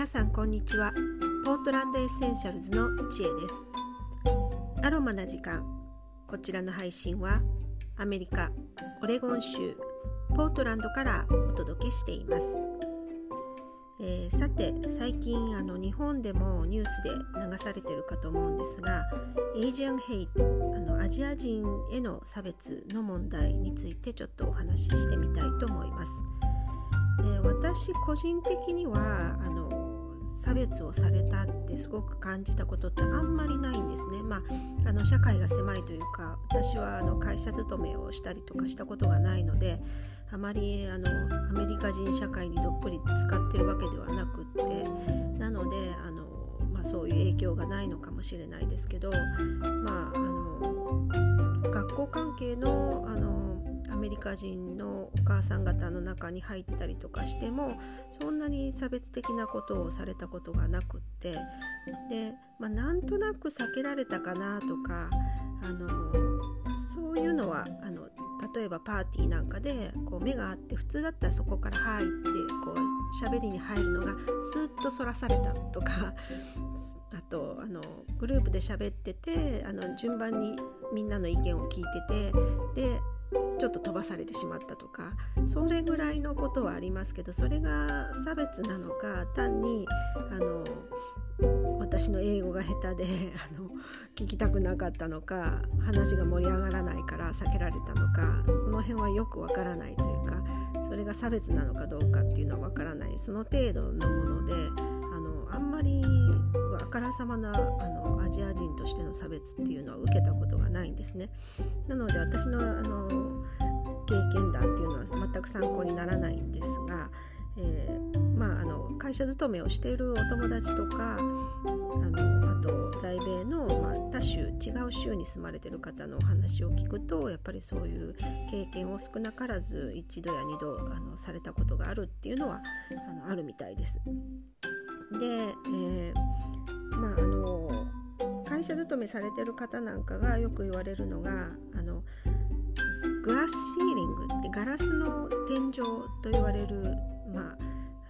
皆さんこんにちは。ポートランドエッセンシャルズの知恵です。アロマな時間。こちらの配信はアメリカオレゴン州ポートランドからお届けしています、えー、さて最近あの日本でもニュースで流されてるかと思うんですがエイジアンヘイトあのアジア人への差別の問題についてちょっとお話ししてみたいと思います、え、私個人的にはあの差別をされたってすごく感じたことってあんまりないんですね。まあ、あの社会が狭いというか私はあの会社勤めをしたりとかしたことがないのであまりあのアメリカ人社会にどっぷり使ってるわけではなくってなのであの、まあ、そういう影響がないのかもしれないですけど、まあ、あの学校関係のあのアメリカ人のお母さん方の中に入ったりとかしてもそんなに差別的なことをされたことがなくってで、まあ、なんとなく避けられたかなとかあのそういうのはあの例えばパーティーなんかでこう目があって普通だったらそこから入ってこう喋りに入るのがスーッとそらされたとか あとあのグループで喋っててあの順番にみんなの意見を聞いててでちょっと飛ばされてしまったとかそれぐらいのことはありますけどそれが差別なのか単にあの私の英語が下手で あの聞きたくなかったのか話が盛り上がらないから避けられたのかその辺はよくわからないというかそれが差別なのかどうかっていうのはわからない。その程度のものであんまりあからさまなあのアジア人としての差別っていうのは受けたことがないんですね。なので私のあの経験談っていうのは全く参考にならないんですが、えー、まあ、あの会社勤めをしているお友達とかあのあと在米の、まあ、他州違う州に住まれてる方のお話を聞くとやっぱりそういう経験を少なからず一度や二度あのされたことがあるっていうのはあのあるみたいです。で、えー、まああの会社勤めされてる方なんかがよく言われるのがあのグラスシーリングってガラスの天井と言われる、まあ、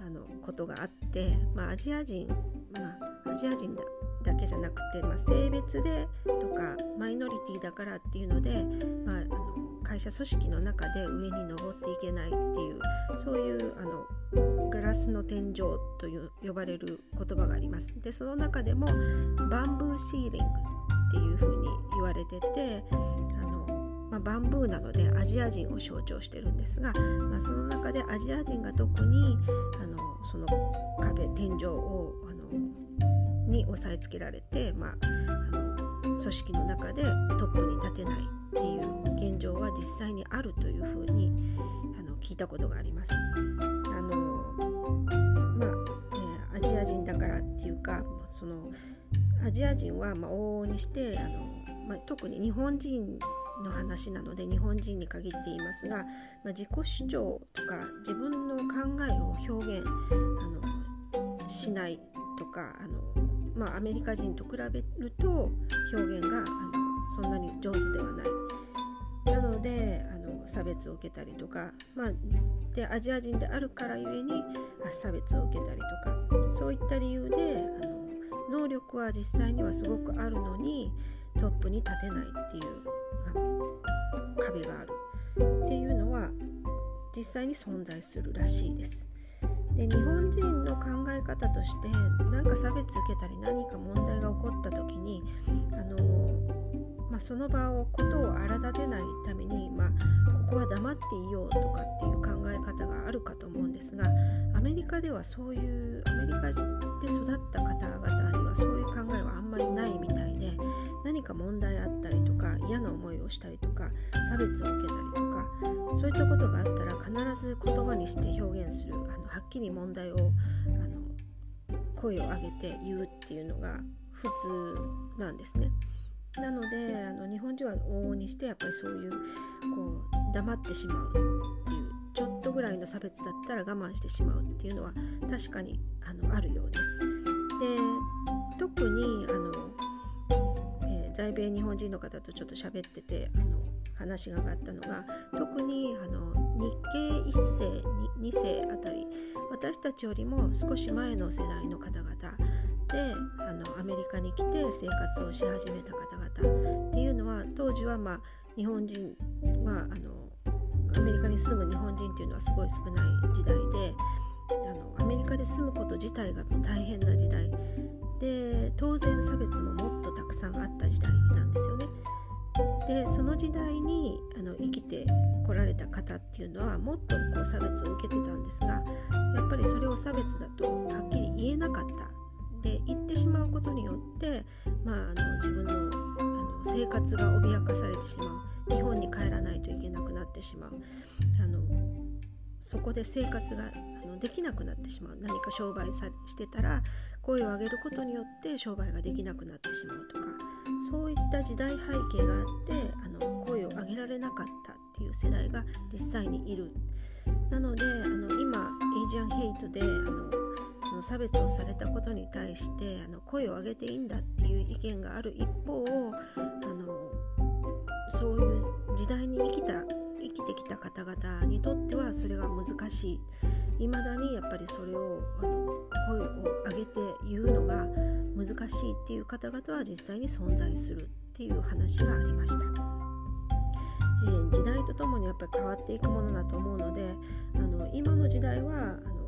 あのことがあって、まあ、アジア人、まあ、アジア人だだけじゃなくて、まあ、性別でとかマイノリティだからっていうので、まあ、あの会社組織の中で上に登っていけないっていうそういうあのガラスの天井という呼ばれる言葉があります。でその中でもバンブーシーリングっていうふうに言われててあの、まあ、バンブーなのでアジア人を象徴してるんですが、まあ、その中でアジア人が特にあのその壁天井をあのに押さえつけられて、まあ、あの組織の中でトップに立てないっていう現状は実際にあるというふうにあの聞いたことがあります。あのまあ、え、アジア人だからっていうかそのアジア人はま往々にしてあの、まあ、特に日本人の話なので日本人に限っていますが、まあ、自己主張とか自分の考えを表現あのしないとかあのまあ、アメリカ人と比べると表現があのそんなに上手ではない。なのであの差別を受けたりとか、まあ、でアジア人であるからゆえに差別を受けたりとかそういった理由であの能力は実際にはすごくあるのにトップに立てないっていう壁があるっていうのは実際に存在するらしいです。で日本人の考え方として何か差別受けたり何か問題が起こった時にあの、まあ、その場をことを荒立てないために、まあ、ここは黙っていようとかっていう考え方があるかと思うんですがアメリカではそういうアメリカで育った方々にはそういう考えはあんまりないみたいで何か問題あったりとか嫌な思いをしたりとか差別を受けたりとかそういったことがあったら必ず言葉にして表現するあのはっきり問題をあの声を上げて言うっていうのが普通なんですね。なのであの日本人は往々にしてやっぱりそういうこう黙ってしまうっていうちょっとぐらいの差別だったら我慢してしまうっていうのは確かにあのあるようです。で特にあの、え、在米日本人の方とちょっと喋っててあの話が上がったのが特にあの日系1世2世あたり私たちよりも少し前の世代の方々であのアメリカに来て生活をし始めた方々っていうのは当時は、まあ、日本人はあのアメリカに住む日本人っていうのはすごい少ない時代であのアメリカで住むこと自体が大変な時代で当然差別ももっとたくさんあった時代なんですよね。でその時代にあの生きてこられた方っていうのはもっとこう差別を受けてたんですがやっぱりそれを差別だとはっきり言えなかった。で言ってしまうことによって、まあ、あの自分のあの生活が脅かされてしまう。日本に帰らないといけなくなってしまう。あのそこで生活ができなくなってしまう何か商売さしてたら声を上げることによって商売ができなくなってしまうとかそういった時代背景があってあの声を上げられなかったっていう世代が実際にいる。なのであの今エイジアンヘイトであのその差別をされたことに対してあの声を上げていいんだっていう意見がある一方あのそういう時代に生きた生きてきた方々にとってはそれが難しい未だにやっぱりそれをあの声を上げて言うのが難しいっていう方々は実際に存在するっていう話がありました。えー、時代とともにやっぱり変わっていくものだと思うのであの今の時代はあの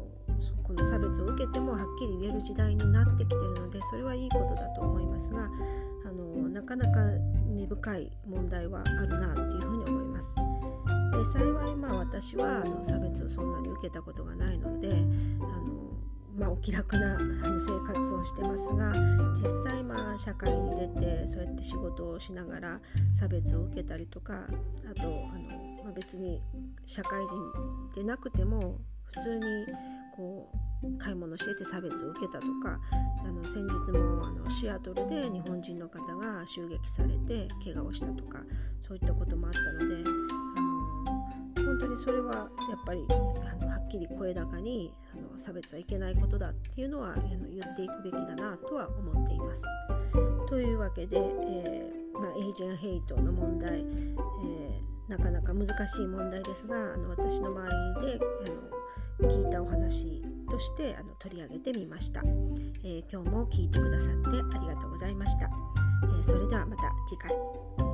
この差別を受けてもはっきり言える時代になってきてるのでそれはいいことだと思いますがあのなかなか根深い問題はあるなっていうふうに。で幸いまあ私はあの差別をそんなに受けたことがないのであの、まあ、お気楽な生活をしてますが実際まあ社会に出てそうやって仕事をしながら差別を受けたりとかあとあの、まあ、別に社会人でなくても普通にこう買い物してて差別を受けたとかあの先日もあのシアトルで日本人の方が襲撃されて怪我をしたとかそういったこともあったので本当にそれはやっぱりあのはっきり声高にあの差別はいけないことだっていうのはあの言っていくべきだなとは思っています。というわけで、えー、まあ、エイジアンヘイトの問題、えー、なかなか難しい問題ですがあの私の周りであの聞いたお話としてあの取り上げてみました、えー、今日も聞いてくださってありがとうございました、えそれではまた次回。